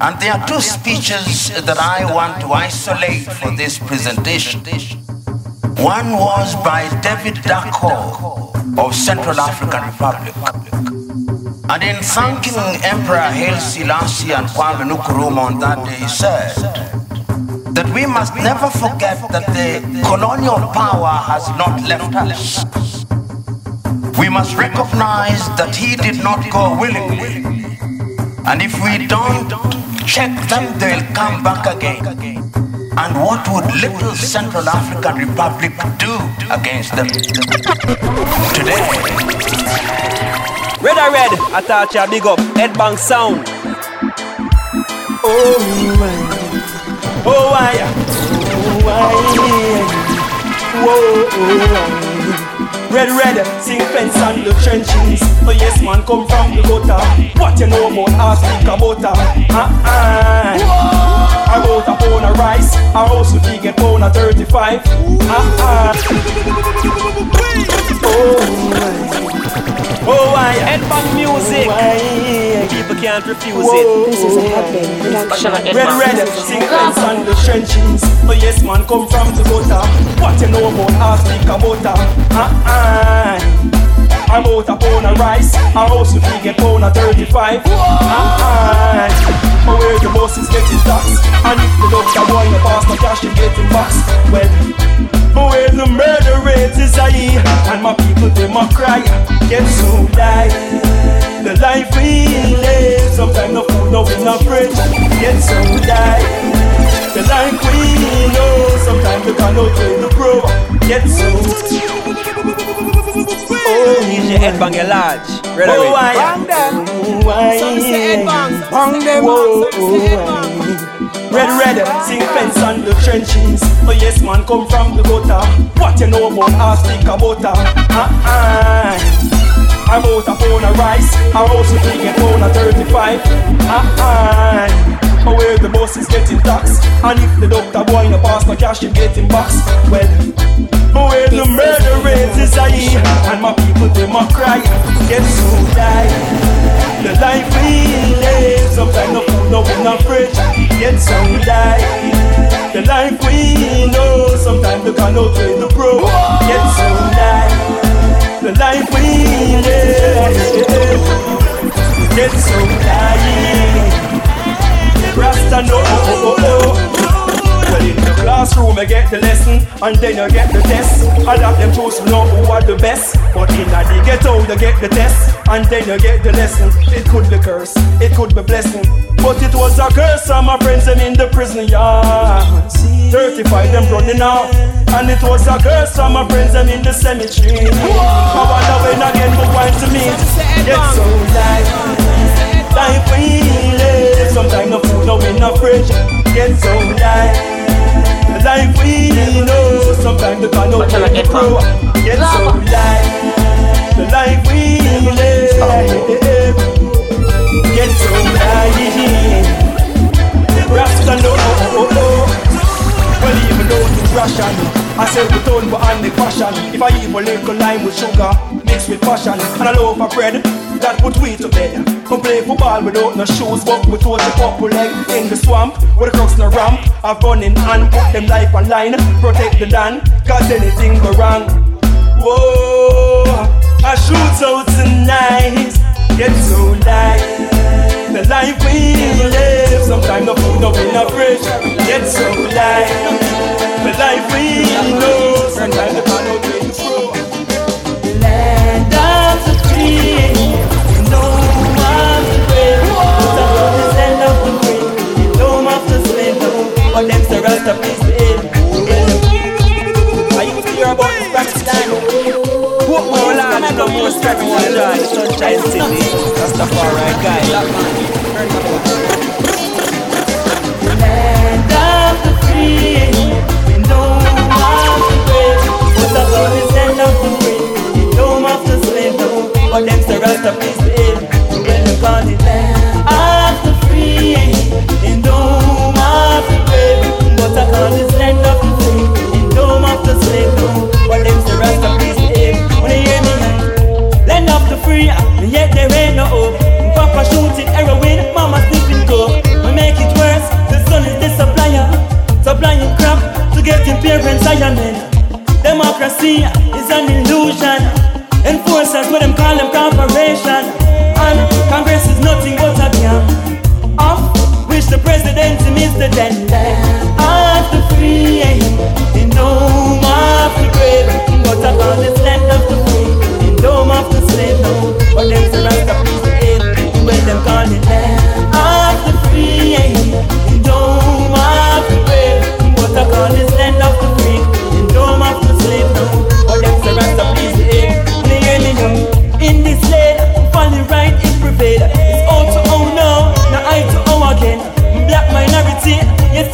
And there are two speeches that I want to isolate for this presentation. One was by David Dacko of Central African Republic. And in thanking Emperor Haile Selassie and Kwame Nkrumah on that day, he said that we must never forget that the colonial power has not left us. We must recognize that he did not go willingly. And if we don't check them, they'll come back again. And what would little Central African Republic do against them? Today. Red or red, Autarchii, big up, headbang sound. Oh my, oh why, oh why, whoa, oh, Red, red, sing fence and the trenches. Oh yes, man, come from the gutter. What you know about Africa butter? Uh-uh. About a pound of rice, I also think a pound of 35. Uh-uh. Oh my. Oh, why? Headbang music. Why? People can't refuse Whoa. it. This is a headbang production. Red, red, sing fence and the trenches. Oh, yes, man, come from the gutter. What you know about Africa butter? Uh-uh. About a pound of rice, I also think a pound of 35. Uh-uh. But where the boss is getting tax, and if the doctor boy the pass the cash, you getting box. Well, but where the murder rate is high, and my people they my cry, get so die. The life we live, sometimes no food, no in no fridge, get so die. The life we know, sometimes we cannot trade the pro, get so. Oh, DJ headbang a large. Red oh, why? Bang them. Why? Some say headbang. Bang them. Red, red, sing fence and the trenches. Oh yes, man, come from the gutter. What you know about Africa butter? Uh-uh. About a pound of rice, I also think a pound of 35. Uh-uh. But where the boss is getting taxed And if the doctor boy no pass no cash, he getting box Well, but where the murder rate is high And my people, they might cry Get so die The life we live Sometimes no food, no in no fridge Get so die The life we know. Sometimes they cannot trade the pro Get so die The life we live. Get so die Rasta no oh, oh, oh. oh. In the classroom I get the lesson And then you get the test. I let them choose to know who are the best. But in the ghetto you get the test And then you get the lesson. It could be curse, it could be blessing But it was a curse. And my friends them in the prison yard. 35 them running out And it was a curse. From my friends them in the cemetery. I wonder when again who want to meet Get so life Life we live. Sometimes no food, no in no fridge. Get so life The life we know Sometimes the car no play the pro Get so life. The life we live. Get so life. Rasta no oh, oh, oh. Well even though it's Russian I said we don't go on the fashion. If I eat a little lime with sugar Mixed with passion And a loaf of bread That put we to bed. Come play football without no shoes But we told the couple leg in the swamp With the crooks no ramp. Have running and put them life on line. Protect the land Cause anything go wrong. Whoa I shoot out tonight. Get so light. The life we live Sometimes no food, no in no fridge Get so light. The life we know Sometimes the man sunshine city Rastafari guy Land of but them say Rasta please live to when the body land. I'm the free, in dome of the brave, but I call it land of the free, in dome of the slave. No, but them say Rasta please live when they hear me like land of the free, and yet there ain't no hope. Papa shooting heroin, mama sleeping coke. We make it worse, the son is the supplier, supplying crap to get in parents' iron. Democracy is an illusion. Enforcers, what them call them corporation. And Congress is nothing but a camp. Of which the presidency is the dead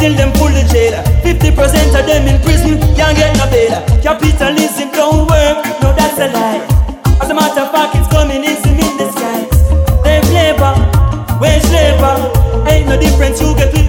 yet still them full of jail. 50% of them in prison, can't get no bail. Capitalism don't work, no that's a lie. As a matter of fact, it's communism in disguise. Slave labor, wage labor, ain't no difference. You get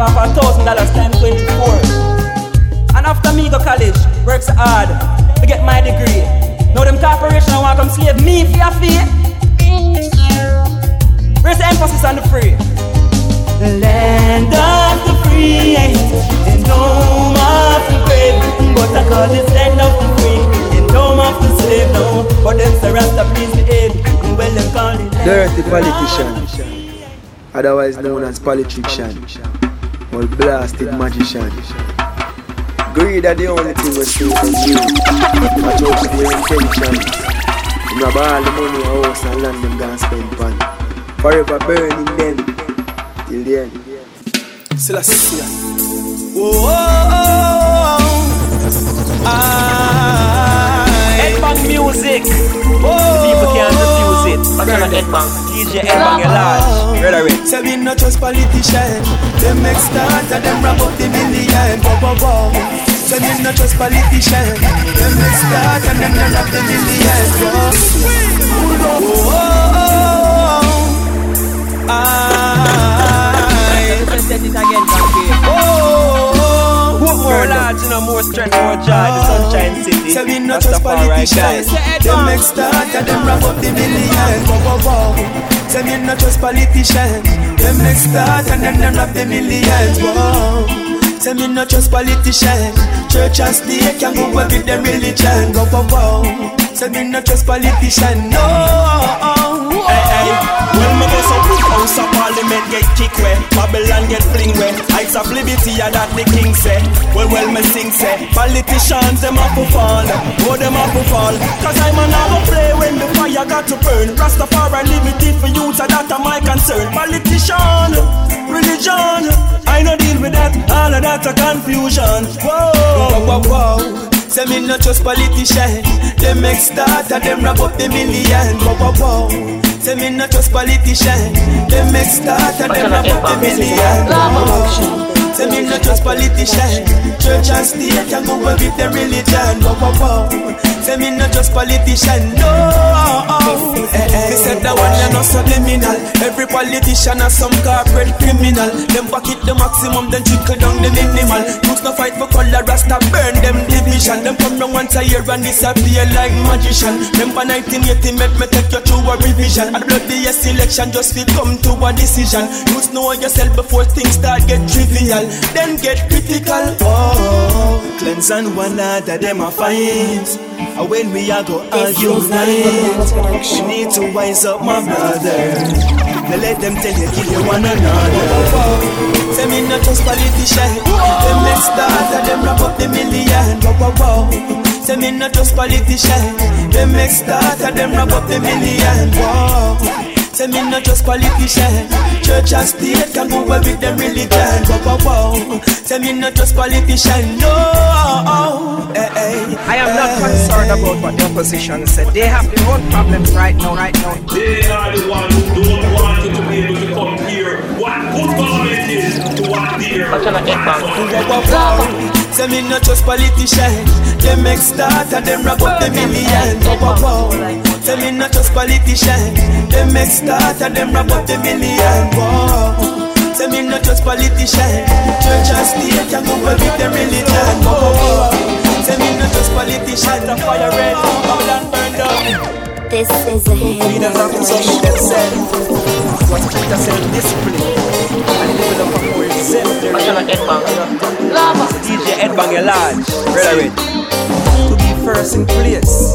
a thousand dollars times 24. And after me go college, work so hard to get my degree. Now them corporation want come slave me for your fee. Where's the emphasis on the free? The land of the free, brave. But I call this land of the free, Dirty politician, otherwise known as politician, or blasted magician. Greed are the only thing we see from you. Watch out for your intention. You have all the money, house and land them gonna spend pan. Forever burning them till the end. Selassie. Whoa, oh, oh, I. Headbang music. Whoa, DJ Headbang a large. Rhetoric. Say we not just politician. Them make start and them wrap up the million. Whoa, whoa, whoa. Say we not just politician. Them make start and them wrap the million. Whoa, whoa, ah. Oh. Present it again, Oh, oh, oh. What more large, you know, more strength, more joy, the sunshine city. Say we not just politicians. Them make start and them wrap up the million. Whoa, whoa, whoa. Say we not just politicians Them make start and then them wrap the millions Whoa. Say me not just politician Church and state can go away with them religion. Whoa, whoa, whoa. Say me not just politician No. Hey, hey, well, me go so quick house of parliament get kick way Babylon get fling way Heights of liberty, yeah, that the king say. Well, well, me sing say. Politicians, them have to fall. Oh, them have to fall. Cause I'm an hour play when the fire got to burn. Rastafari limited for youth, and that are my concern. Politician, religion. I no deal with that, all of that a confusion. Whoa. Whoa, whoa, whoa. Say me not just politician. Them and them wrap up the million. Whoa, whoa, whoa Say me not just politician. Them make start and them wrap up the million Whoa. Say me not just politician. Church and state can go away with the religion. Whoa, whoa, whoa Say me not just politician No. Me said that one you not subliminal. Every politician has some corporate criminal. Them pocket the maximum then trickle down the minimal. Youths no fight for color rasta burn them division. Them come round once a year and disappear like magician. Them for 1980 make me take you through a revision. And blood the selection just fit come to a decision. Youths know yourself before things start get trivial Then get critical. Oh Cleanse and one another, them a fight. And when we a go argue night We need to wise up my brother. Now let them tell you kill you one another. Say me not just politician. Them make start and them wrap up the million. Whoa, whoa, whoa Say me not just politician. Them make start and them wrap up the million. Whoa Say me not just politician Church and state can go away with them religion Whoa, whoa, whoa Say me not just politician No eh, eh, I am not eh. concerned about what the opposition said. They have their own problems right now, right now. They are the ones who don't want you to be able to compare what good government is to what their But you're not headbang. Whoa, whoa, whoa. Say Say me not just politician. Them make start and them wrap up the million. Wow, wow, wow. Say me not just politician. Them make start and them wrap up the million. Wow. Say me not just politician. Church and state can go with the religion. Wow, wow, wow. Me not just politician. The fire red, all Babylon burn down. This is a Leaders have to submit themselves to a stricter self-discipline and develop a more exemplary DJ Headbang a large, brother To be first in place,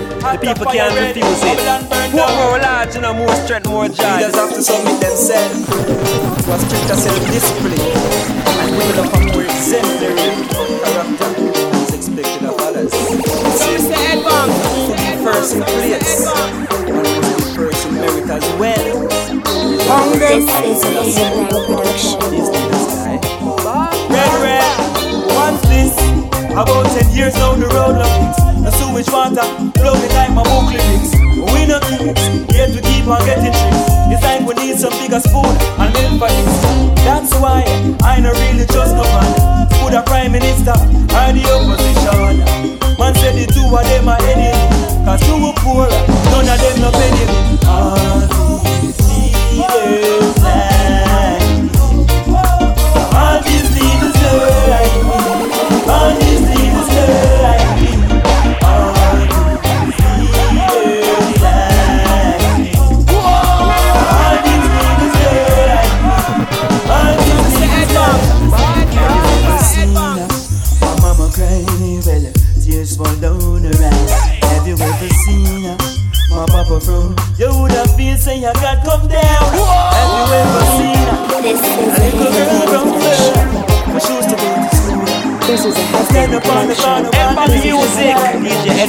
The people can't refuse it. More, more large, you know, more strength, more joy. Leaders have to submit themselves to a stricter self-discipline and develop a more exemplary character as expected of others. To be first in place, one must be first in merit as well. This is a Headbang production. Red, red, what's this? About 10 years down the road now The sewage water flow me like my book lyrics We no kids, yet we keep on getting tricks It's like we need some bigger spoon and milk for this That's why I no really trust no man Put a prime minister or the opposition Man said the two of them are enemy Cause two were poor, none of them no penny All these leaders like all these leaders are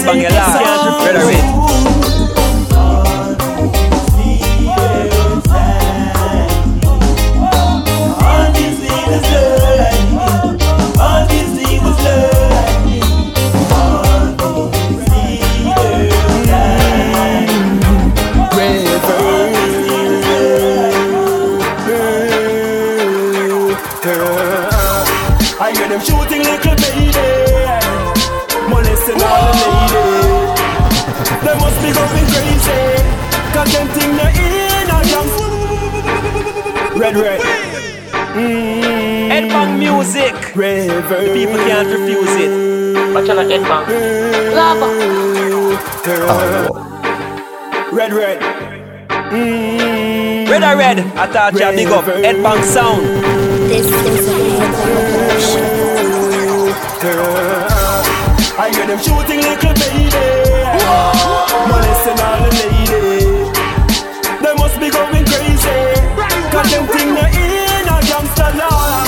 Headbang a lot, better it. It. Watch out, Headbang. Red, red. Mm. Red, red. I thought you big up. Headbang sound. This is a I hear them shooting little baby Molesting all the ladies They must be going crazy Cause them think they in a gangster law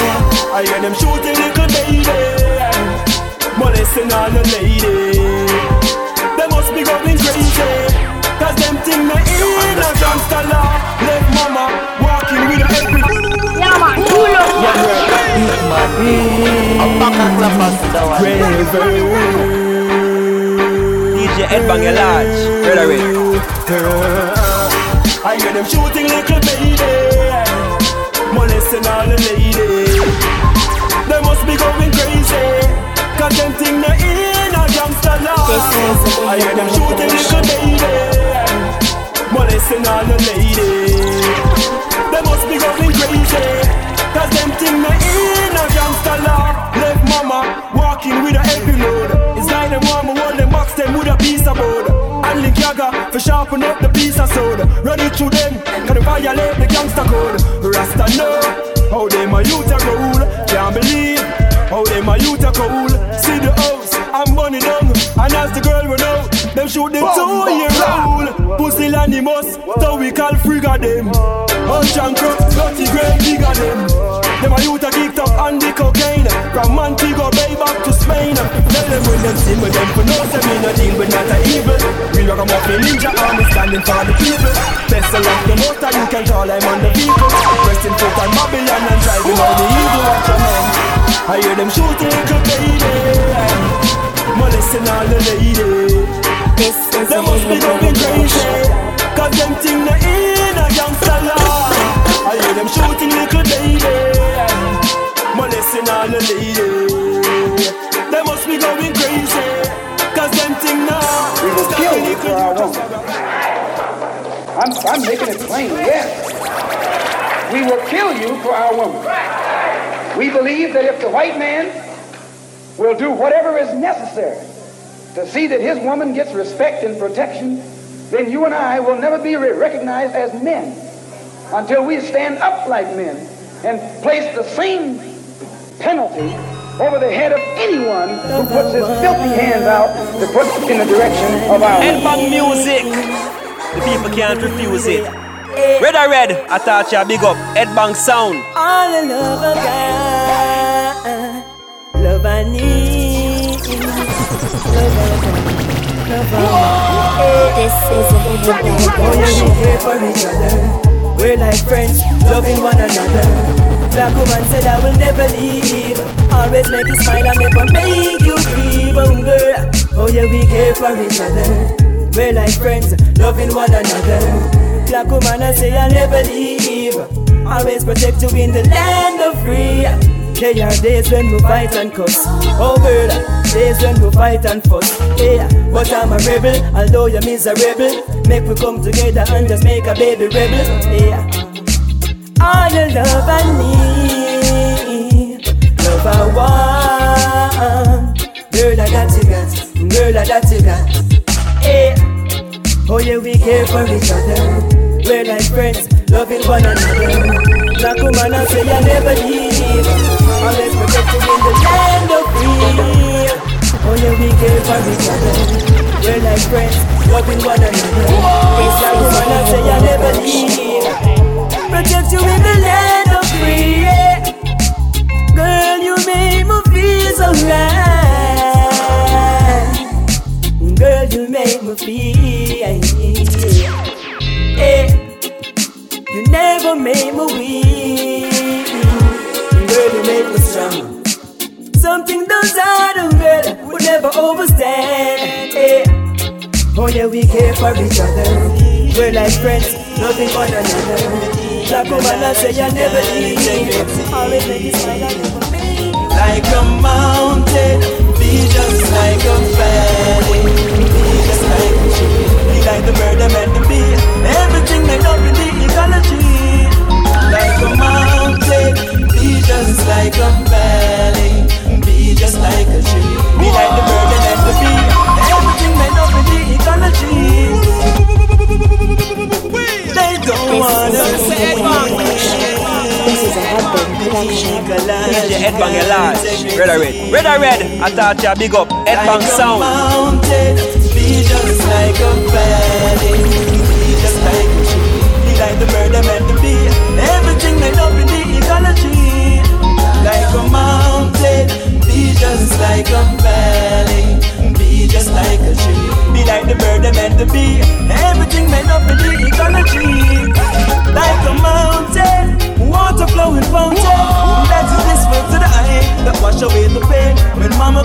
I hear them shooting little baby Molesting all the ladies. They must be going crazy Cause them think they in a gangster law. Left mama walking with a heavy Yeah, man, too low. DJ Headbang a large, better it. I hear them shooting little baby, molesting all the ladies. They must be going crazy, cause them think they in a gangster a I hear them shooting little baby, molesting all the ladies. They must be going crazy, cause them think they in a gangster law. Left mama walking with a heavy load. It's like them want me hold them box them with a piece of board. And link yaga for sharpen up the piece of sword Run it through them, can violate the gangster code. Rasta know how them a youth a roll. Can't believe how them a youth a cool. See the house, I'm bunny down. And as the girl run out, them shoot them two year old. Pussy animus, so we call frigga them. Hunch and crop, dirty grave bigger them. Them a youth a geeked up on the cocaine. From Montego Bay back to Spain. Tell them when them see me, them for no say me no deal with not a evil. Real ragamuffin ninja army standing for the people. Best of luck, the most you can call I'm on the people. Resting foot on Babylon and driving all the evil watch men. I hear them shooting little baby, molesting all the ladies. They must be going crazy. Cause them think they in a gangster law I hear them shooting little baby Molesting all the ladies They must be going crazy Cause them think now We will kill you for our woman. I'm, I'm making it plain, yes. We will kill you for our woman. We believe that if the white man will do whatever is necessary to see that his woman gets respect and protection, then you and I will never be recognized as men until we stand up like men and place the same penalty over the head of anyone who puts his filthy hands out to put in the direction of our women. Headbang music. The people can't refuse it. Red or red, I thought you big up. Headbang sound. All the love I got, love I need, love I got, love I This is a Haven we production. here for each other. We're like friends, loving one another. Black woman said I will never leave. Always make you smile and never make you grieve, oh girl. Oh yeah, we care for each other. We're like friends, loving one another. Black woman, I say I'll never leave. Always protect you in the land of free. There are days when we fight and cuss. Oh girl, days when we fight and fuss. Yeah, but I'm a rebel, although you're miserable. Make we come together and just make a baby rebel. Yeah, all the love I need, love I want. Girl, I got you got, girl, I got you got. Yeah. Oh yeah, we care for each other. We're like friends, loving one another. I say I never leave. Always protect you in the land of free. Yeah, we care for each other. We're like friends, loving one another. Black woman, I say I never leave. Protect you in the land of free. Girl, you I never leave. Red or red? Red or red? I thought you big up. Headbang sound. mountain, be just like a valley, be just like a tree, be like the bird that meant to be. Everything made up in the ecology, like a mountain, be just like a valley, be just like a tree, be like the bird that meant to be. Everything made up in the ecology, like a mountain, water flowing fountain. To the eye, that wash away the pain. When mama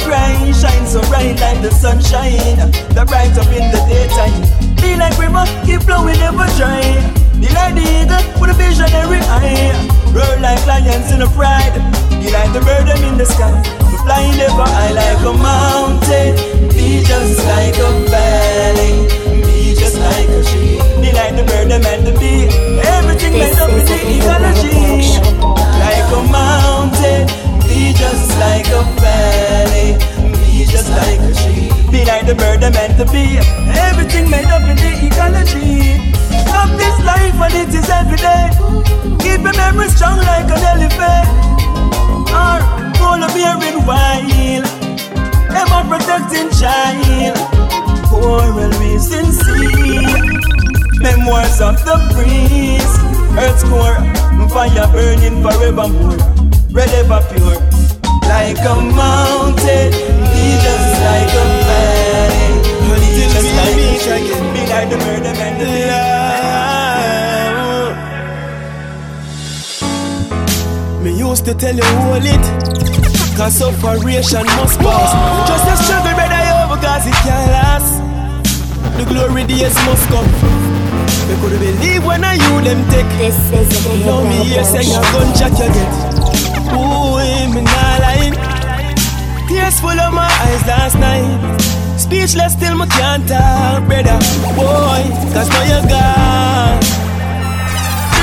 shine so bright like the sunshine, that up in the daytime. Be like river, keep flowing never dry. Be like the eagle with a visionary eye. Roar like lions in a pride. Be like the bird in the sky. We flying ever high like a mountain. Be just like a valley. Be just like a tree. Be like the bird them meant to be. Everything made up a the ecology. Like a mountain. Be just like a valley. Be just like a tree. Be like the bird them meant to be. Everything made up in the ecology. Love this life and it is every day. Keep your memory strong like an elephant. Or polar bear in wild. Ever protecting child. Coral reefs in sea. Memoirs of the breeze. Earth's core. Fire burning forevermore. Red ever pure. like a mountain, be just like a valley. Be just like a tree, be like the murder man, the love. Me used to tell you hold it, cause separation must pass. Just a struggle, brother, yo, because it can't last. The glory days must come. Me could believe when I you them take. This is a Now me here say a gunshot you get. Tears full of my eyes last night. Speechless till me can't talk, brother. Boy, cause now you're gone.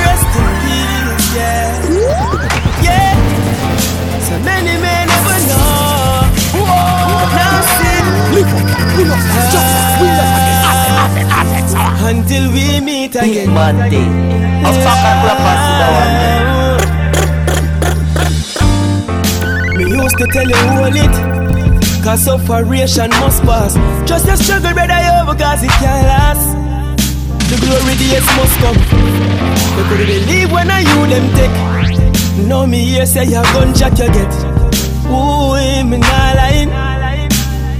Rest in peace, yeah. Yeah. So many men never know. Now see. Until we meet again. Monday. A fucker clappers to used to tell you hold it. Cause separation must pass. Just a struggle brother yo because it can't last. The glory days must come. You could believe when I you them take Now me here say a gunshot you get. Ooh, me not lying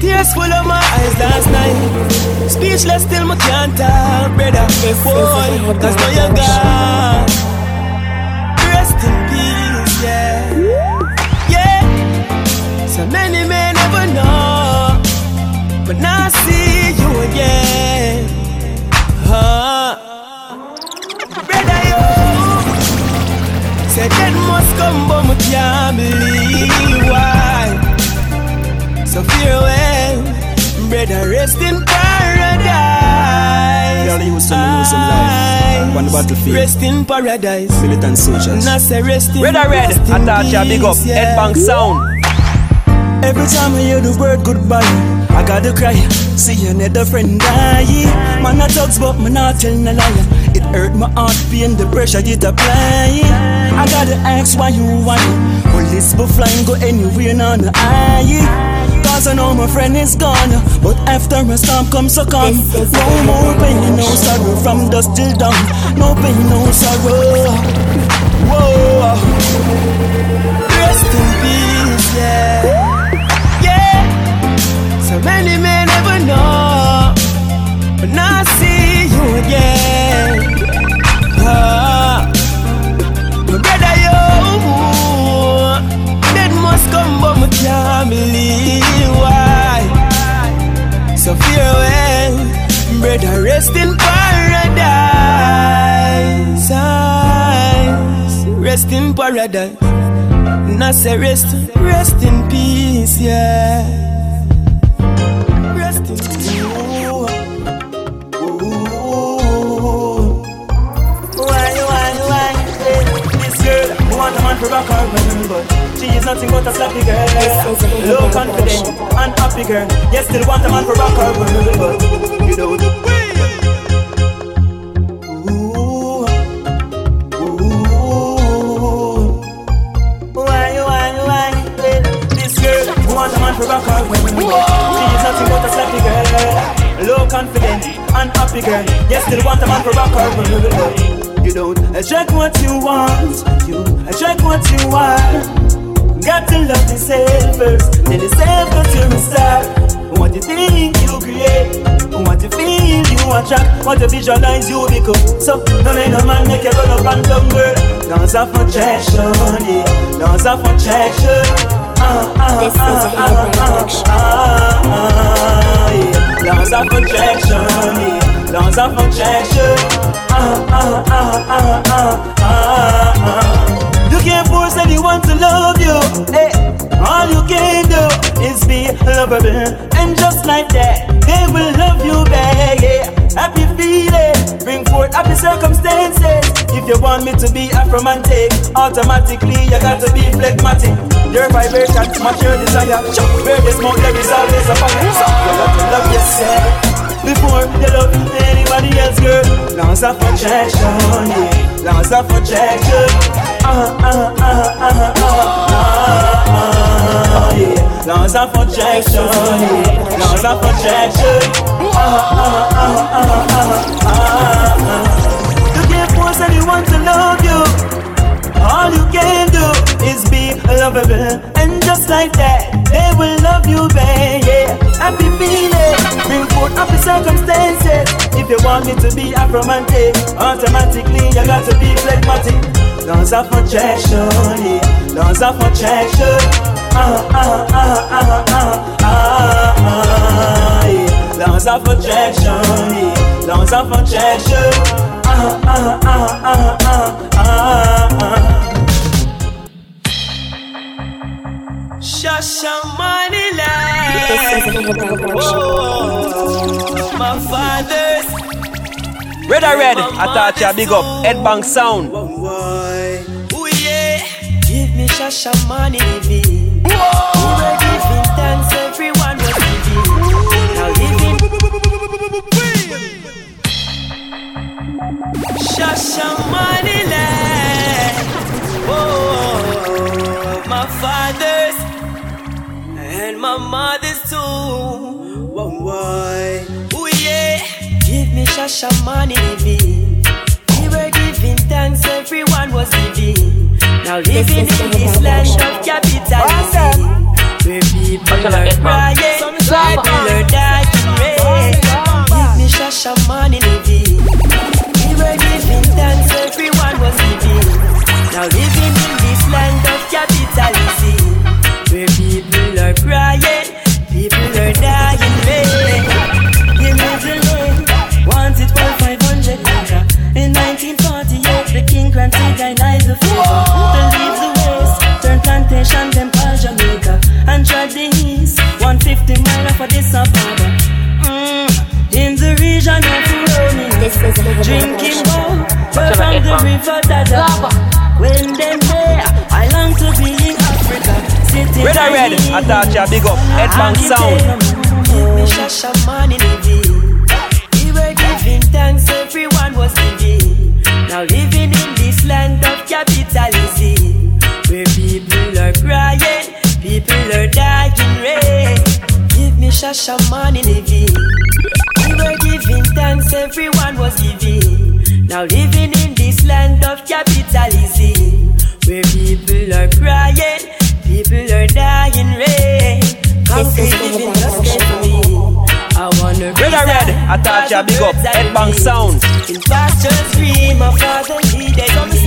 Tears full of my eyes last night. Speechless till me can't talk brother Boy, cause now you're gone. Rest in So many may never know, but now I see you again. Huh? Brother, you said that must come, but me can't believe why. So farewell, brother, rest in paradise. Girl, you some lose some life on the battlefield. Rest in paradise. Militant soldiers. Now say rest in Red or red, rest in I thought you big up, peace, headbang sound. Every time I hear the word goodbye, I gotta cry. See another friend die. Man, I talks, but me not tell no lie. It hurt my heart, pain, the pressure it apply. I gotta ask why you want it. Will this be flying, go anywhere, no, no, I. Cause I know my friend is gone But after a storm comes a calm No more pain, no sorrow From dusk till dawn No pain, no sorrow Whoa Rest in peace, yeah many may never know But now I see you again ah. Brother, yo Dead must come, but me can't believe why. So farewell, brother, rest in paradise. Rest in paradise. Not say rest, rest in peace, yeah. Rock her world, but she is nothing but a sloppy girl. Low confident and happy girl. Yes, still want a man for rock her world, but you don't. Ooh, ooh. Why, why, why? This girl, want a man for rock her she is nothing but a sloppy girl. Low confident and happy girl. Yes, still want a man for rock her you don't. I check what you want, you. I check what you want. Got to love yourself first, then yourself got to restart. What you think you create, what you feel you attract, what you visualize you become. So don't let no man make you run up and down, girl. Dance off attraction, yeah. Dance off attraction. Ah ah This is a ah Hidden ah Production. ah ah. Dance off attraction. Dance off attraction. Ah ah ah ah ah ah ah. You can't force anyone to love you. Hey, all you can do is be lovable, and just like that, they will love you back. Yeah. Happy feeling, bring forth happy circumstances. If you want me to be Afromantic, automatically you got to be phlegmatic. Your vibration match your desire. Where the smoke, there is always a fire. So you got to love yourself before you love anybody else, girl. Laws of attraction, yeah. Laws of attraction. Ah ah ah ah ah ah ah yeah. Laws of attraction, yeah. Laws of attraction. Ah ah ah ah ah ah ah. You can't force anyone to love you. All you can do is be lovable and just like that. They will love you, babe. Yeah. Happy feeling, bring forth happy circumstances. If you want me to be romantic, automatically you got to be phlegmatic. Dans affection, yeah. Dans affection. Ah, ah, ah, ah, ah, ah, ah, yeah. Dans affection, yeah. Dans affection. Ah, ah, ah, ah, ah, ah, ah. Shashamane Land. Oh, my father's. Red or red, I thought you big up. Headbang sound. Ooh yeah, give me Shasha money, me. We Shasha money land. Oh, my father's and my mother's too. Why? Ooh yeah, give me me. We were giving thanks, everyone was giving. Now living in this land of capitalism, or red, I thought you big up. Headbang sound. I thought you big up. Headbang sound. In pastures green, my father needed me.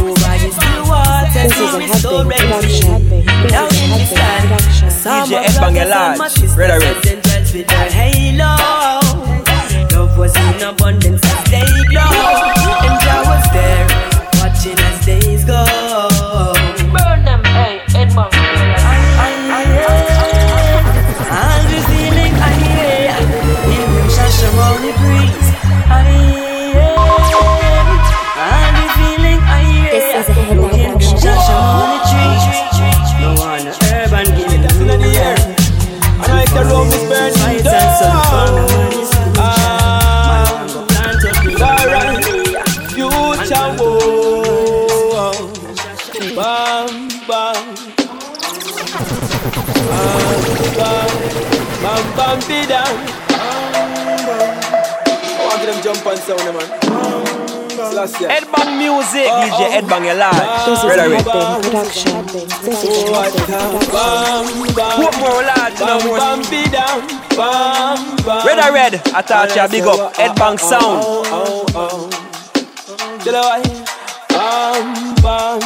Over his blue waters, This is a he restored Headbang me. production. Now in this land, some DJ of Headbang brothers large. and my sisters Red or red. angels with their halo. Love was in abundance as they glow. Music, DJ Headbang your large. This is Red a or red. Headbang production. This is a Headbang production. Bam, bam. Put more large, no Bam, more. bam, be down. Bam, bam. Red or red, I thought you big up. Headbang sound. Oh, oh, oh. Tell her why. Bam, bam.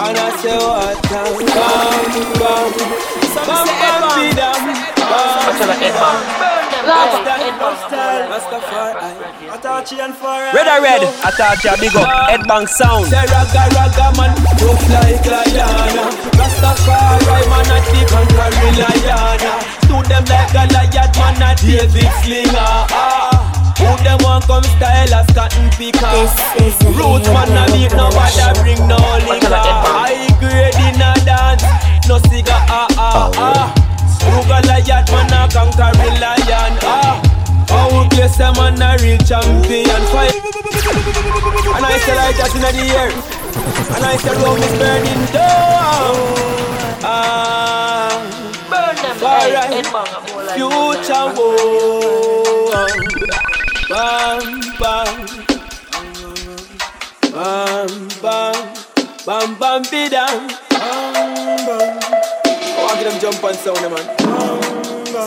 And I say what? Bam, bam. Bam, bam, be down. Bam, Red or red, I thought you big up. Headbang sound. Say raga raga man, tough like Liana Rastafari man a the conquering lion Do them like Goliath man a David Slinger. Who them want come style as cotton picker This is Roots man a beat nobody bring no liquor High grade in a dance, no cigar ah ah ah Who Goliath man a conquering lion ah place them on a real champion fight And I say like that in the air And I say Rome is burning down Ah Burn them, Alright. Future war Bam bam Bam bam Bam bam be down Bam bam jump and sound, man.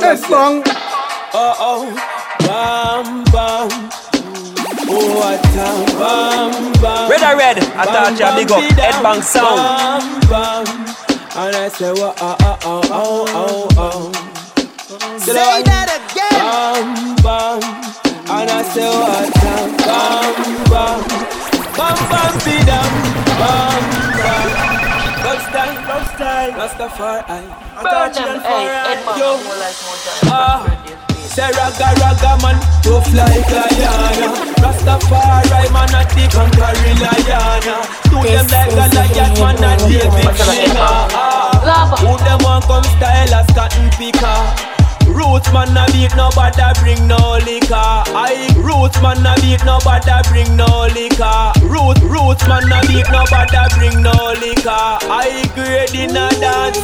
Yes, bang. Oh oh, bam bam. Oh what a bam bam. Red or red? I thought you big up. Headbang sound. Bam bam. And I say what oh oh ah, oh ah, oh ah, oh oh. Say that again. Bam bam. And I say what a bam bam. Bam bam be dam. Bam bam. Love style, love style, Rastafari. Burn them, hey, fire. Edmund, Yo, more like more time. ah. Say raga raga man, tough like Guyana Rastafari man at the conquering lion. Do them like a lion man and David Slinger ah. Who them want come style as cotton picker Roots man a beat nobody bring no liquor. I roots man a beat nobody bring no liquor. Root roots man a beat nobody bring no liquor. I grade in a dance.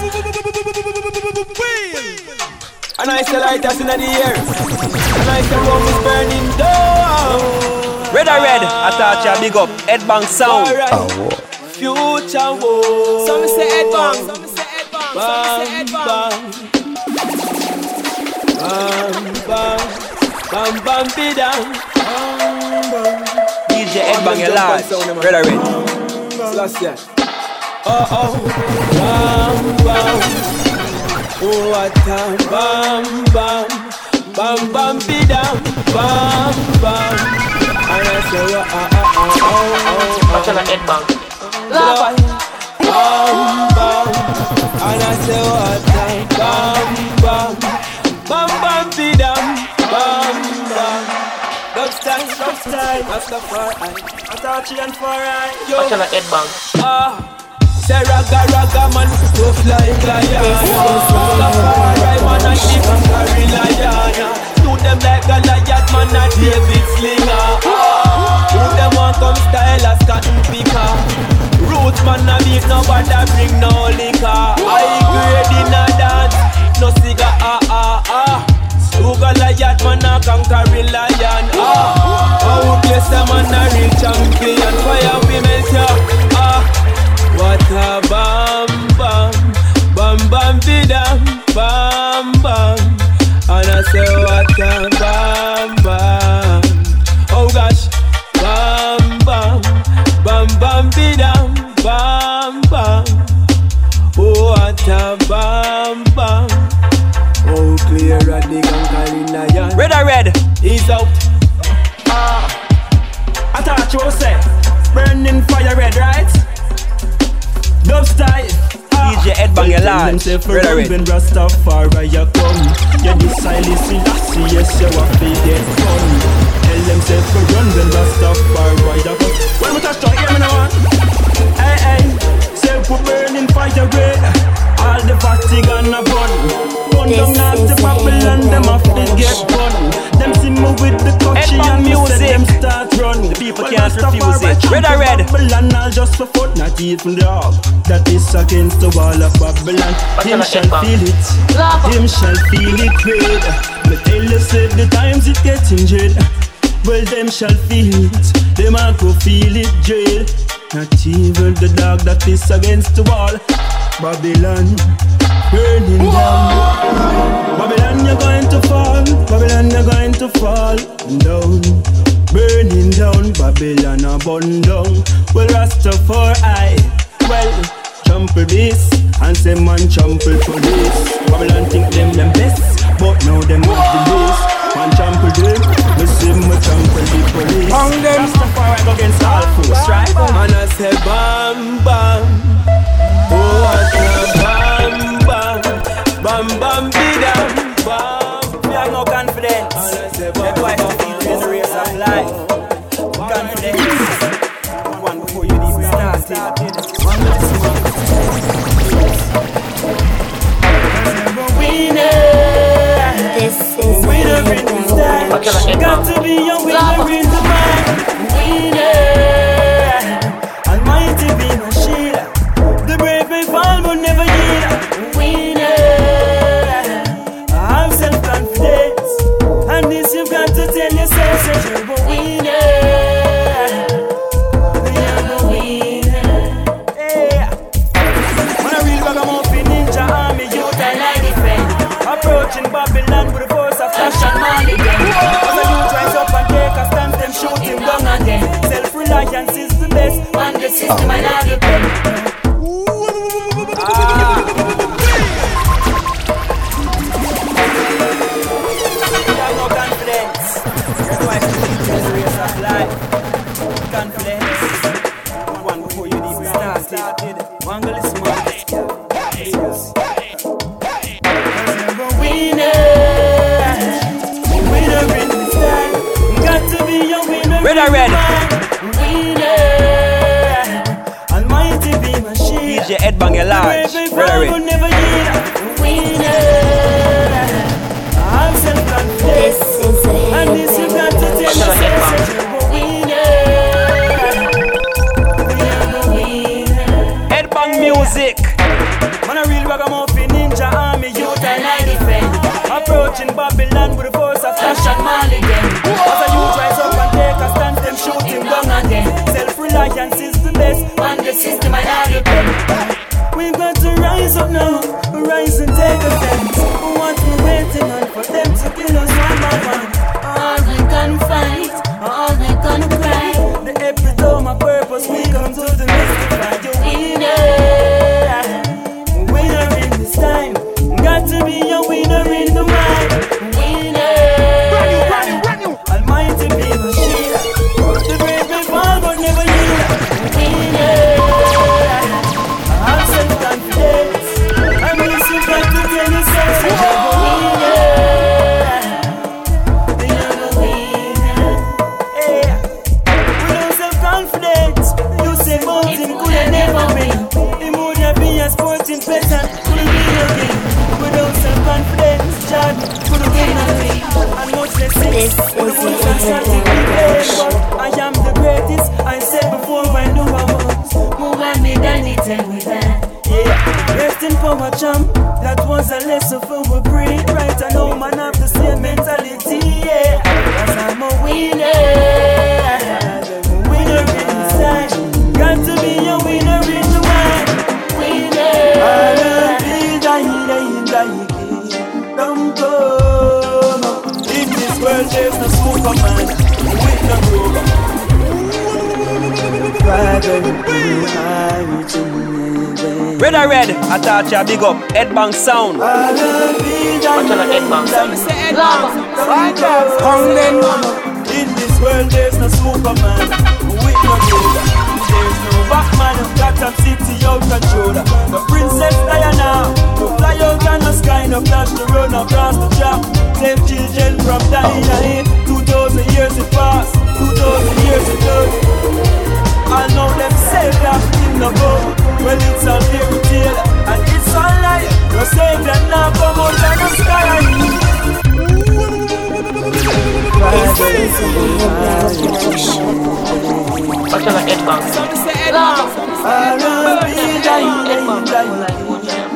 And I say lighters in the air. And I say rum is burning down. Red or red? Ah. I thought you big up. Headbang sound. Oh, Future war. Some say headbang Some say headbang Bam bam Bam bam Bam bam down DJ Headbang. Red? Slash, yeah. Oh oh Bam bam Oh what a bam bam Bam bam down Bam bam And I say oh oh oh oh oh oh Watch out, Headbang. Bam bam And I say what a bam bam Bam bam be down Bam bam. Dub style, dub style. Rastafari I you and fire Yo. Watch out, Headbang. Ah. Say raga raga man, tough like lion. Rastafari man a keep and carry lion Do them like a lion man a David Slinger. Ah. Who them want come style as cotton picker. Roots man a beat nobody bring no liquor. High grade in a dance, no cigar ah ah ah. Sugar lion man a conquer lion ah. Outlace them man a real champion? Fire we melt ya ah. What a bam bam, bam bam bidam, bam bam. And I say what a bam bam. Oh gosh, bam bam, bam bam bidam, bam bam. Oh what a. Oh clear a the conquering. Red or red? He's out. Ah, I thought you say burning fire red, right? Dub style. DJ Headbang your large. Red or red? When Rastafari you come You decide listen Lassie Yes you a fi get done Tell them say for run when Rastafari you come When we touch down hear me now Hey hey Say we burning fire red All the Vatican a burn Burn down nasty Babylon Them have to get bun Them see me with the touchy And me music. them start run. The people can't refuse it. Red or red? Babylon all just for foot Not even dog That is against the wall of Babylon. Him shall feel it. Him shall feel it red Me tell you say the times it getting dread Well them shall feel it. Them a go feel it dread Not even the dog that is against the wall. Babylon burning down. Babylon you're going to fall. Babylon you're going to fall down. Burning down Babylon a burn down. Well Rastafari Well trample this And say man trample this. Babylon think them them best But now them have the list Man trample them Me see me trample the police. On them. Rastafari go against all force. Right. And I say bam bam. Oh what a bam bam, bam bam bidam bam. Me have no confidence. And I say That's bam I feel the race of life out, Headbang. Got to be a winner in the mind Winner Almighty be my shield The brave may fall but never yield Winner I Have self-confidence And this you've got to tell yourself Say you're a winner You're a winner Yeah. Man a real ragamuffin ninja army youth and Russian money a youth rise up and take a stand. them shooting down again. Self-reliance is the best, and the system oh. and the. Winner. Red or red? Winner, Almighty be my shield. DJ Ed Bang large. Red Red or red? never yield. Winner, I'm self-confident. This is a And this you got to tell yourself. Winner, we are the winner. Ed Bang music. Man a real ragamuffin ninja army youth and I defend Approaching Babylon with the force of fashion As The system and red? I thought you big up. Ed Bang sound. I don't feel Watch out, Ed Bang. dying, In this world there's no superman with no rover. There's no Batman who got a city out controller. The Princess Diana who fly out on the sky, no flash to run across the track. Save children from dying. Two thousand years it passed, two thousand years it done. I know them savior in the boat. Well, it's a fairy tale and it's a lie. Your savior now come out of the sky. Watch out.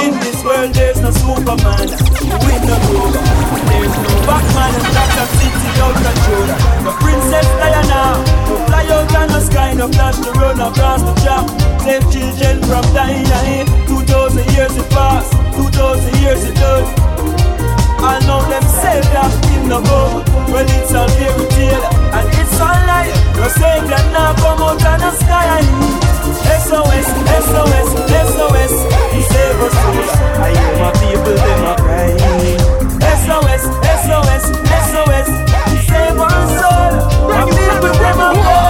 In this world, there's no superman with no rover. There's no Batman who got a city out controller. The Princess Diana out on the sky, no flash to run across the track. Save children from dying. Two thousand years it passed, two thousand years it done. I know them savior in the boat Well it's a fairy tale and it's a lie. Your savior now come out of the sky. SOS, SOS, SOS save us all I hear my people them a crying. SOS, SOS, SOS save our soul My people them a crying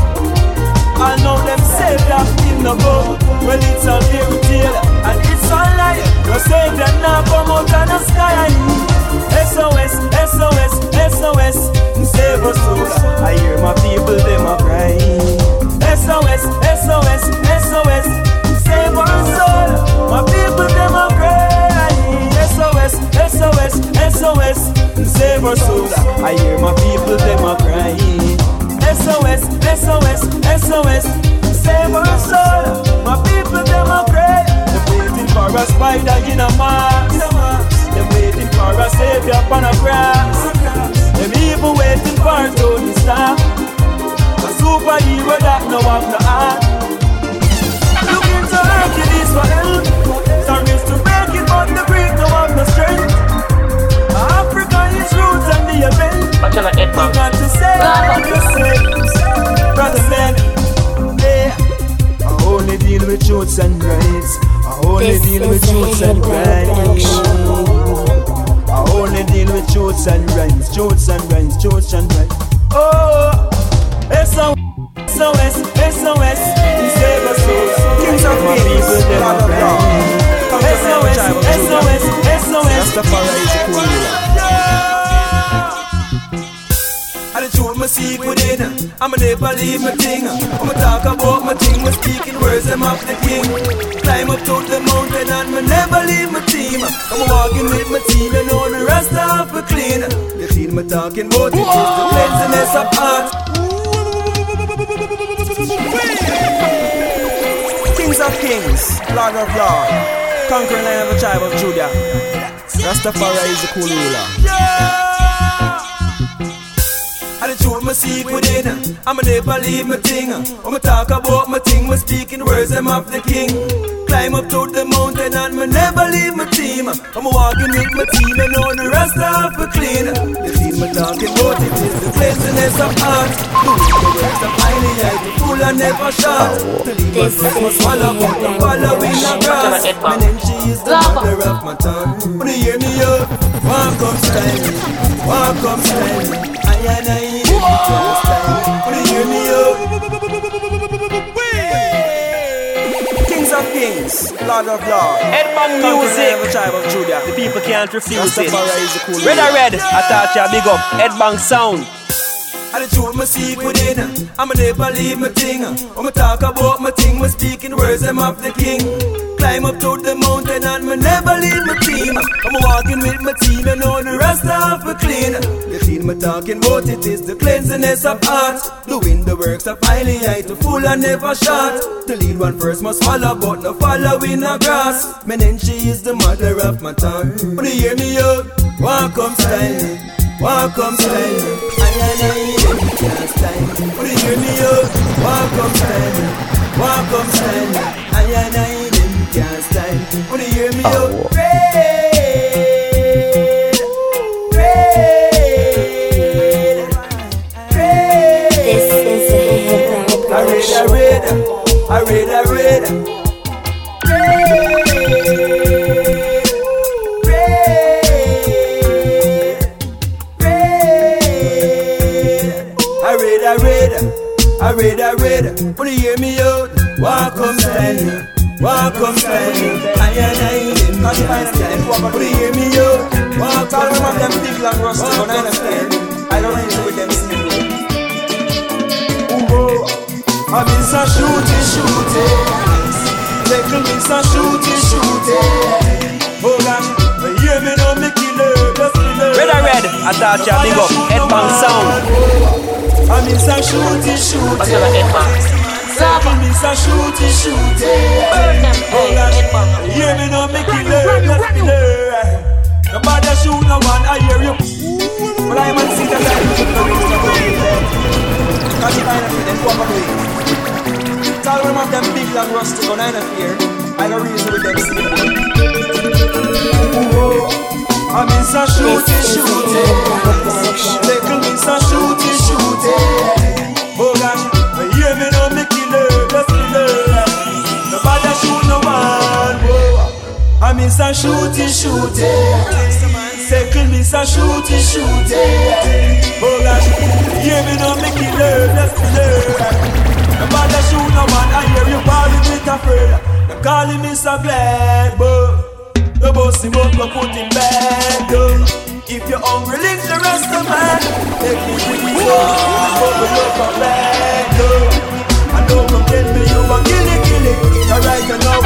I know them savior in the boat. Well, it's a fairy tale and it's a lie. Your savior now come out of the sky. SOS, SOS, SOS, save us soul. I hear my people them a crying. SOS, SOS, SOS, save our soul. My people them a crying. SOS, SOS, SOS, save our soul. I hear my people them a crying. SOS, SOS, SOS. Save our soul. My people, them are pray. They're waiting for a spider in a mask. They're waiting for a savior upon a cross. They even waiting for a Tony Stark. A superhero that no have no heart. Looking to Hercules for help. Sorries to break it, but the Greek no have no strength. Africa is roots and the event. Watch out, head You got to say yourself, brother man. Yeah, I only deal with truths and rights. I only This deal with is truths and rights. I only deal with truths and rights, truths and rights, truths and rights. Oh, SOS, SOS, SOS, save us souls. Kings of My kings, people, them Lord are of proud. lords. SOS, SOS, SOS. The me seek within. I'ma never leave my thing. I'ma talk about my thing. Me speaking words them of the king Climb up to the mountain And me never leave my team. I'm a walking with my team And all the rest of me clean. The thing me talking about It is the cleanliness of heart. Kings of kings, Lord of lords, conquering the tribe of Judah. Rastafari is the cool ruler. The truth me seek within I'ma never leave my thing. I'ma talk about my thing. Me speaking words them of the king. Climb up to the mountain and me never leave my team. I'm walking with my team and all the rest of me clean. The thing me talking about it. Is the cleanliness of heart. The works of highly high The full and never leave This us must swallow but the following the grass My name she is the mother of my tongue. Wanna hear me up? Walk up style. Walk up style. I and I in the chance style Wanna hear me up? Kings of kings, Lord of lords, Headbang conquering music. land of the tribe of Judah. The people can't refuse it. Rastafari is the cool Red or ruler. red, I thought ya big up. Headbang sound. And the truth me seek within I'ma never leave my thing I'ma talk about my thing Me speaking words them of the king Climb up to the mountain and me never leave my team I'm walking with my team and all the rest of me clean. The thing me talking about it is the cleanliness of heart. Doing the works of highly high to full and never short To lead one first must follow but no following no grass. My name she is the mother of my tongue. Wanna hear me out? Walk come styling Walk come styling I and I can't stand Wanna hear me out? Walk come styling Walk come styling I and I can't stand Wanna hear me This is a Headbang I read, I read, I read, I read. I read, I read, I read, I read. Wanna hear me out? Walk come stand, walk stand. I and I in the stand. Wanna hear me out? Walk Tell come them of them stand. big long rusty Walk I come don't stand. care. I don't reason with them single. I'm in some shooting, shooting. Little miss a shooting, shooting. Oh gosh, you hear me now, me killer, just killer. Red or red, I thought ya big up. Headbang sound. I'm in some shooting, shooting. Headbang. Little miss a shooting, shooting. Burn them, hey, gosh, headbang. you hear me now, me killer, just killer. Nobody shoot no one, I hear you. But I am on see that I don't reach the goal. Cause you find them walk away. Tell them of them big long rusty gun I don't fear. I don't reason with them single. I'm in some This shooting, is a shooting. Headbang production. I miss a shooting, shooting. Second miss a shooting, shooting. Oh gosh, hear me now, me killer, just killer. Nobody shoot no one. I hear you calling me afraid. They calling me so glad, but. The boss him up, go put back down. If you're hungry, link the rest of man. Take me to the bubble up a back down. And don't come tell me you a killy killy. The right you know,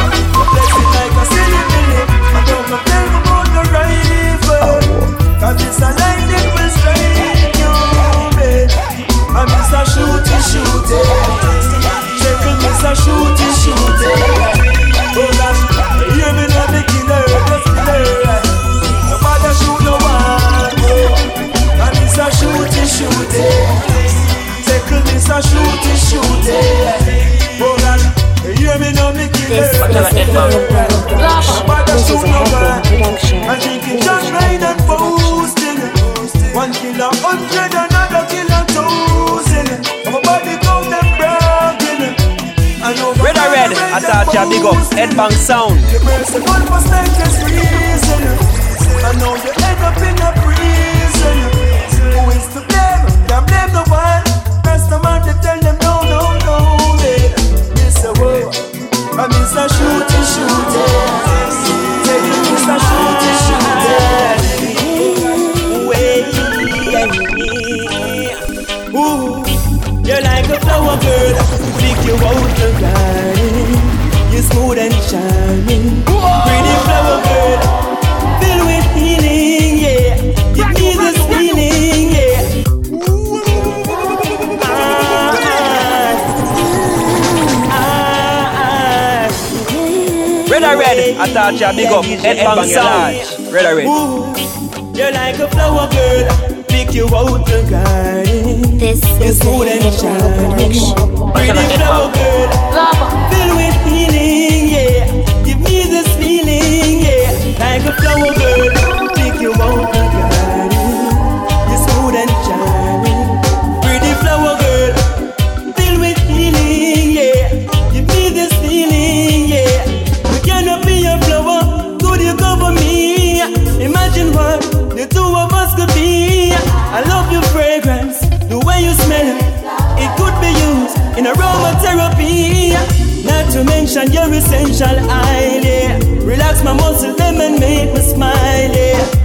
flex it like a. Them no tell me about no a you, shooting, shooting Check and a shooting, shooting Oh gosh, hear me now, the killer, the killer Nobody shoot no one, And it's a shooting, shooting tackle me, so shoot it, shoot it. Hear me now, me kill it. This is a headbang production. I'm drinking champagne and boasting. One killer, hundred, another killer, thousand. My body count and bragging. I know Red or red, I thought you big up. Headbang sound. The merciful must make this reason. I know you you out the garden. You're smooth and charming, pretty flower girl, filled with healing, yeah. Give me this feeling, yeah. Ah, ah, ah. Red or red, I thought you big up. Headbang sound. Red or red. Ooh, you're like a flower girl, you out the garden. This is smooth and headbang pretty flower girl, filled with healing, yeah. Give me this feeling, yeah. Like a flower girl, pick you out Not to mention your essential yeah. Relax my muscles, them and make me smile.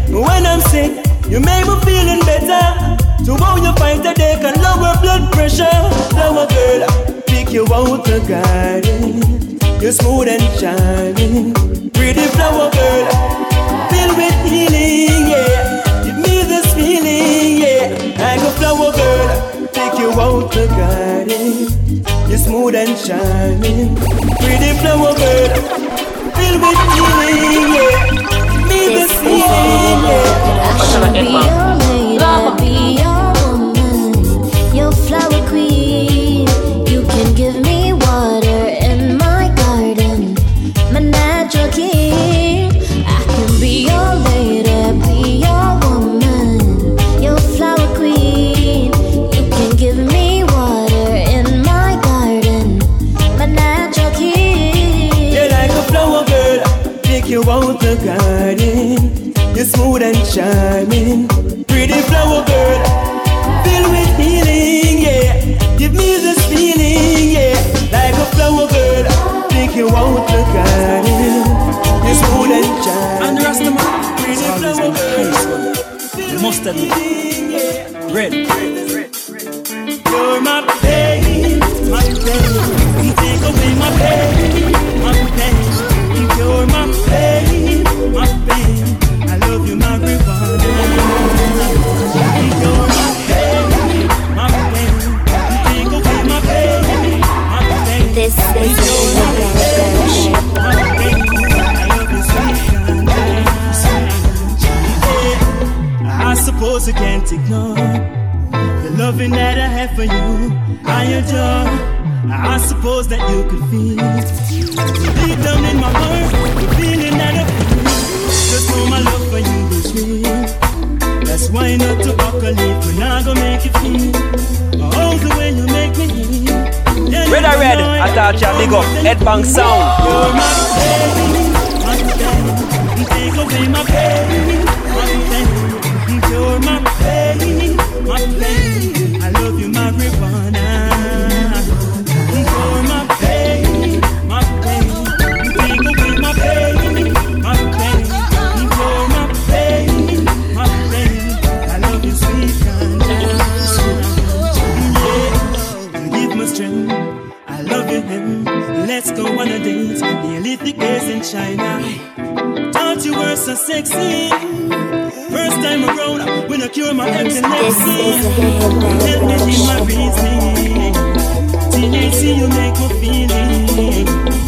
When I'm sick, you make me feeling better. So how you fight day can lower blood pressure. Flower girl, pick you out the garden. You're smooth and shining, pretty flower girl, filled with healing, yeah. Give me this feeling, yeah. Like a flower girl, take you out the garden. You're smooth and shining, pretty flower girl, filled with healing, yeah. Me this feeling, yeah. Charming, pretty flower girl, filled with healing, yeah. Give me this feeling, yeah. Like a flower girl, take you out the garden. You're smooth and charming, And the rest of my pretty flower girl, You must admit. Red. You're my pain, my pain. You take away my pain, I can't ignore the loving that I have for you. I adore. I suppose that you could feel deep down in my heart the feeling that I feel. Just know my love for you is real. That's why not to buckle it when I go make you feel. all the way you make me feel. Yeah, Red or red, I thought you big up. Headbang sound. you're my pain, my pain. Take away my pain, my pain. You're my pain, my pain. I love you, marijuana. You're my pain, my pain. You take away my pain, my pain. You're my pain, my pain. I love you, sweet ganja. You give me strength. I love you, him. Let's go on a date. Neolithic days in China. Thought you were so sexy. First time around, when I cure my This epilepsy. is a Help me in my reasoning. THC, you make me feeling. Cause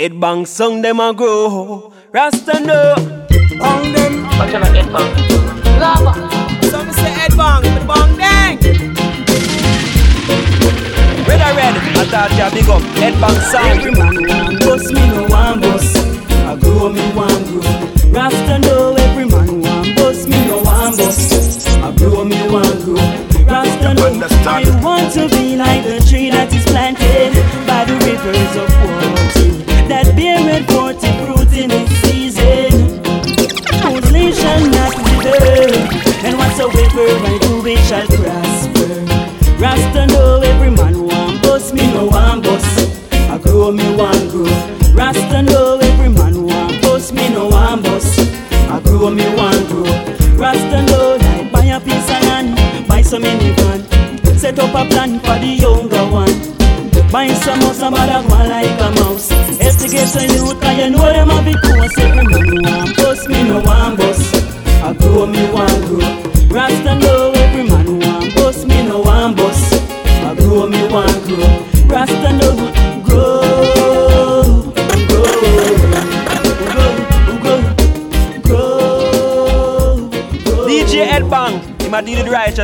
bust. It bang sound them a grow. Rasta know. Bang them. Watch out, head bang. Lava. Some say head bang, but bang dang. Red or red, I thought ya big up. Head bang sound. Every man want bust, me no want bust. I grow, me want grow. Rasta know every man want bust, me no want bust. I grow, me want grow. Rasta know I want to be like the tree that is planted by the rivers of a plan for the younger one. Buy some house and bother go like a mouse. Get a youth, and you know them a big course. Every man want bust, me no want bust. I grow, me want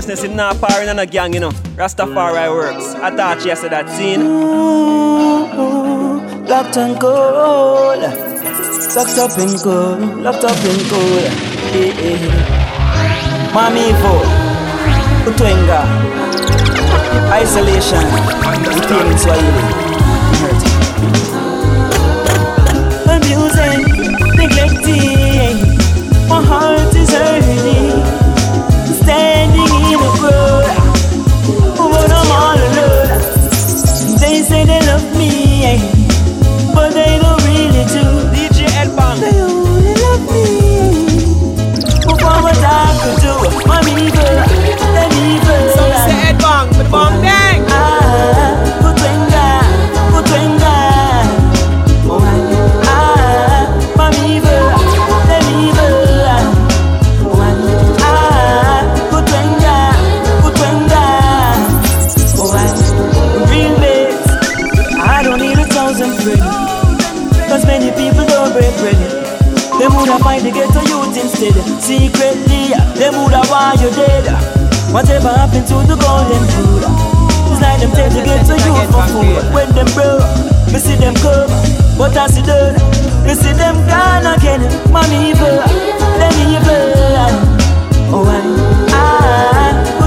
him not parring on a gang, you know. Rastafari works. I thought you said that scene. Locked and cold, locked up in cold, locked up in cold. Eh, eh. Mami Utwenga, isolation, between Swahili. Abusing, neglecting, but they don't really do. DJ Bang, They only love me for what I could do. I'm evil. wasted. Secretly, them woulda want you dead. Whatever happened to the golden food? It's like them take the gate to you for food. When them broke, me see them come, but I see done. Me see them gone again. Man evil, them evil. Oh, I, I.